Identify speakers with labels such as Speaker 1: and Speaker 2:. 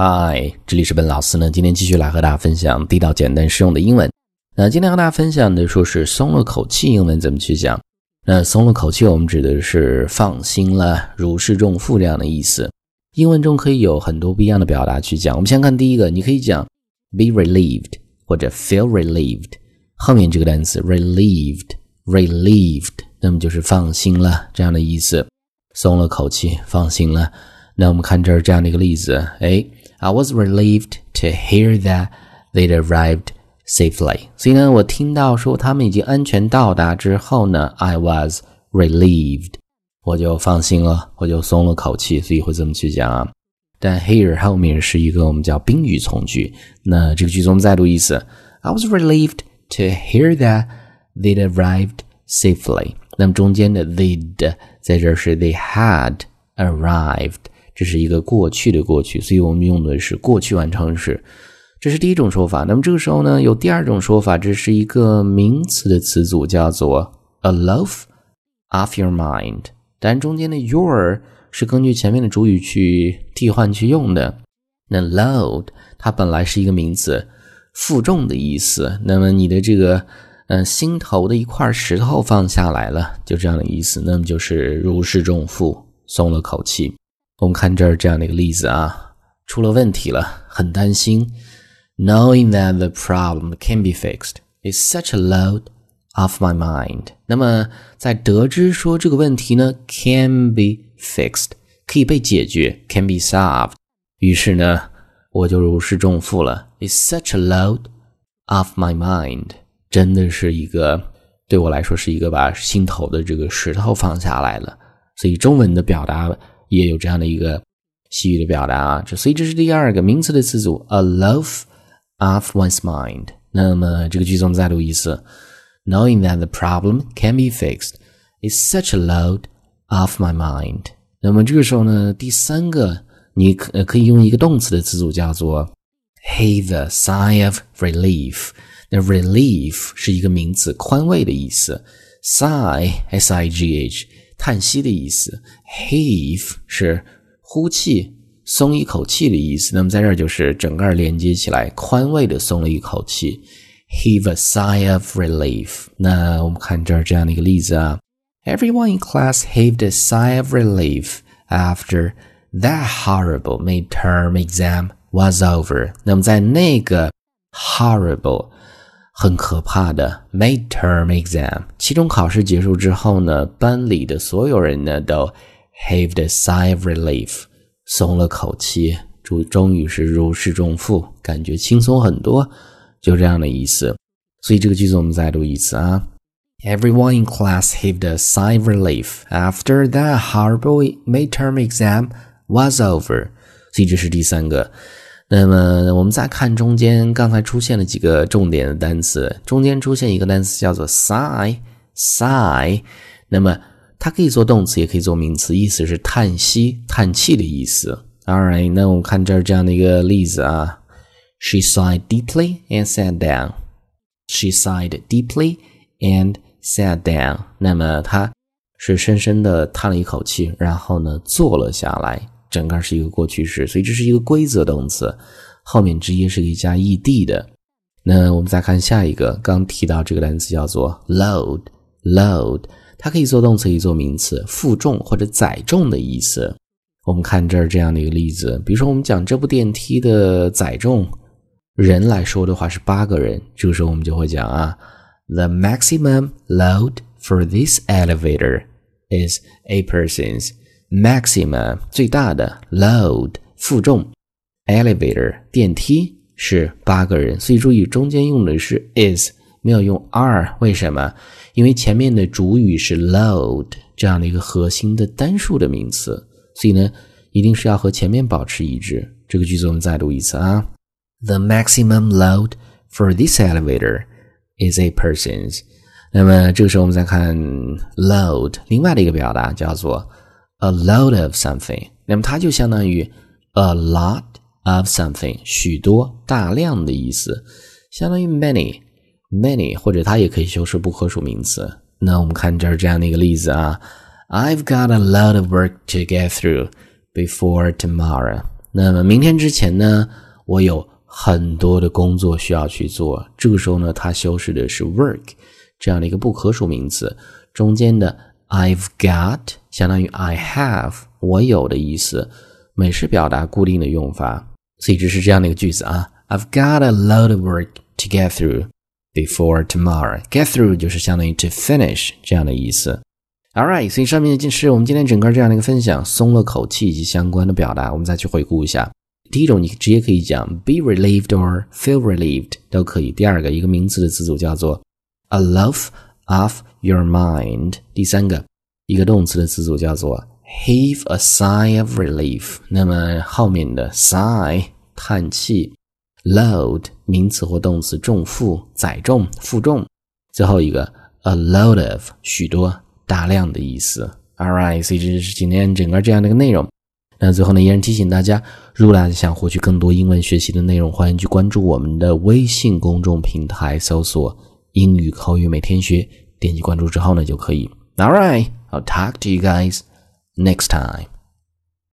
Speaker 1: 嗨，这里是本老师呢。今天继续来和大家分享地道、简单、实用的英文。那今天和大家分享的说是松了口气，英文怎么去讲？那松了口气，我们指的是放心了、如释重负这样的意思。英文中可以有很多不一样的表达去讲。我们先看第一个，你可以讲 be relieved 或者 feel relieved。后面这个单词 relieved，relieved，那么就是放心了这样的意思，松了口气，放心了。那我们看这儿这样的一个例子，哎。I was relieved to hear that they'd arrived safely。所以呢，我听到说他们已经安全到达之后呢，I was relieved，我就放心了，我就松了口气。所以会这么去讲啊。但 here 后面是一个我们叫宾语从句。那这个句子我们再读一次：I was relieved to hear that they'd arrived safely。那么中间的 they'd 在这儿是 they had arrived。 这是一个过去的过去，所以我们用的是过去完成时，这是第一种说法。那么这个时候呢，有第二种说法，这是一个名词的词组，叫做 a loaf of your mind。但中间的 your 是根据前面的主语去替换去用的。那 load 它本来是一个名词，负重的意思。那么你的这个嗯心头的一块石头放下来了，就这样的意思。那么就是如释重负，松了口气。我们看这儿这样的一个例子啊，出了问题了，很担心。Knowing that the problem can be fixed is such a load off my mind。那么在得知说这个问题呢，can be fixed，可以被解决，can be solved。于是呢，我就如释重负了。Is such a load off my mind，真的是一个对我来说是一个把心头的这个石头放下来了。所以中文的表达。也有这样的一个西语的表达啊，这所以这是第二个名词的词组，a loaf of one's mind。那么这个句子我们再读一次，Knowing that the problem can be fixed is such a load off my mind。那么这个时候呢，第三个你可可以用一个动词的词组叫做 heave a sigh of relief。那 relief 是一个名词，宽慰的意思，sigh s i g h。 叹息的意思，heave 是呼气、松一口气的意思。那么在这儿就是整个连接起来，宽慰的松了一口气，heave a sigh of relief。那我们看这儿这样的一个例子啊，Everyone in class heaved a sigh of relief after that horrible midterm exam was over。那么在那个 horrible 很可怕的 midterm exam，期中考试结束之后呢，班里的所有人呢都 heaved a sigh of relief，松了口气，终终于是如释重负，感觉轻松很多，就这样的意思。所以这个句子我们再读一次啊，Everyone in class heaved a sigh of relief after that horrible midterm exam was over。所以这是第三个。那么我们再看中间，刚才出现了几个重点的单词，中间出现一个单词叫做 sigh，sigh，那么它可以做动词，也可以做名词，意思是叹息、叹气的意思。All right，那我们看这儿这样的一个例子啊，She sighed deeply and sat down. She sighed deeply and sat down. 那么她是深深的叹了一口气，然后呢坐了下来。整个是一个过去式，所以这是一个规则动词，后面直接是可以加 ed 的。那我们再看下一个，刚提到这个单词叫做 load，load，它可以做动词，可以做名词，负重或者载重的意思。我们看这儿这样的一个例子，比如说我们讲这部电梯的载重，人来说的话是八个人，这个时候我们就会讲啊，the maximum load for this elevator is eight persons。Maxima 最大的 load 负重 elevator 电梯是八个人，所以注意中间用的是 is 没有用 are，为什么？因为前面的主语是 load 这样的一个核心的单数的名词，所以呢一定是要和前面保持一致。这个句子我们再读一次啊，The maximum load for this elevator is eight persons。那么这个时候我们再看 load 另外的一个表达叫做。A load of something，那么它就相当于 a lot of something，许多、大量的意思，相当于 many，many，或者它也可以修饰不可数名词。那我们看这儿这样的一个例子啊，I've got a lot of work to get through before tomorrow。那么明天之前呢，我有很多的工作需要去做。这个时候呢，它修饰的是 work 这样的一个不可数名词，中间的 I've got 相当于 I have 我有的意思，美式表达固定的用法，所以这是这样的一个句子啊。I've got a lot of work to get through before tomorrow. Get through 就是相当于 to finish 这样的意思。All right，所以上面就是我们今天整个这样的一个分享，松了口气以及相关的表达，我们再去回顾一下。第一种，你直接可以讲 be relieved or feel relieved 都可以。第二个，一个名词的词组叫做 a love of your mind。第三个，一个动词的词组叫做 heave a sigh of relief。那么后面的 sigh 叹气。load 名词或动词重负载重负重，最后一个 a load of 许多大量的意思。All right，所以这是今天整个这样的一个内容。那最后呢，依然提醒大家，如果大家想获取更多英文学习的内容，欢迎去关注我们的微信公众平台，搜索“英语口语每天学”，点击关注之后呢就可以。All right，I'll talk to you guys next time.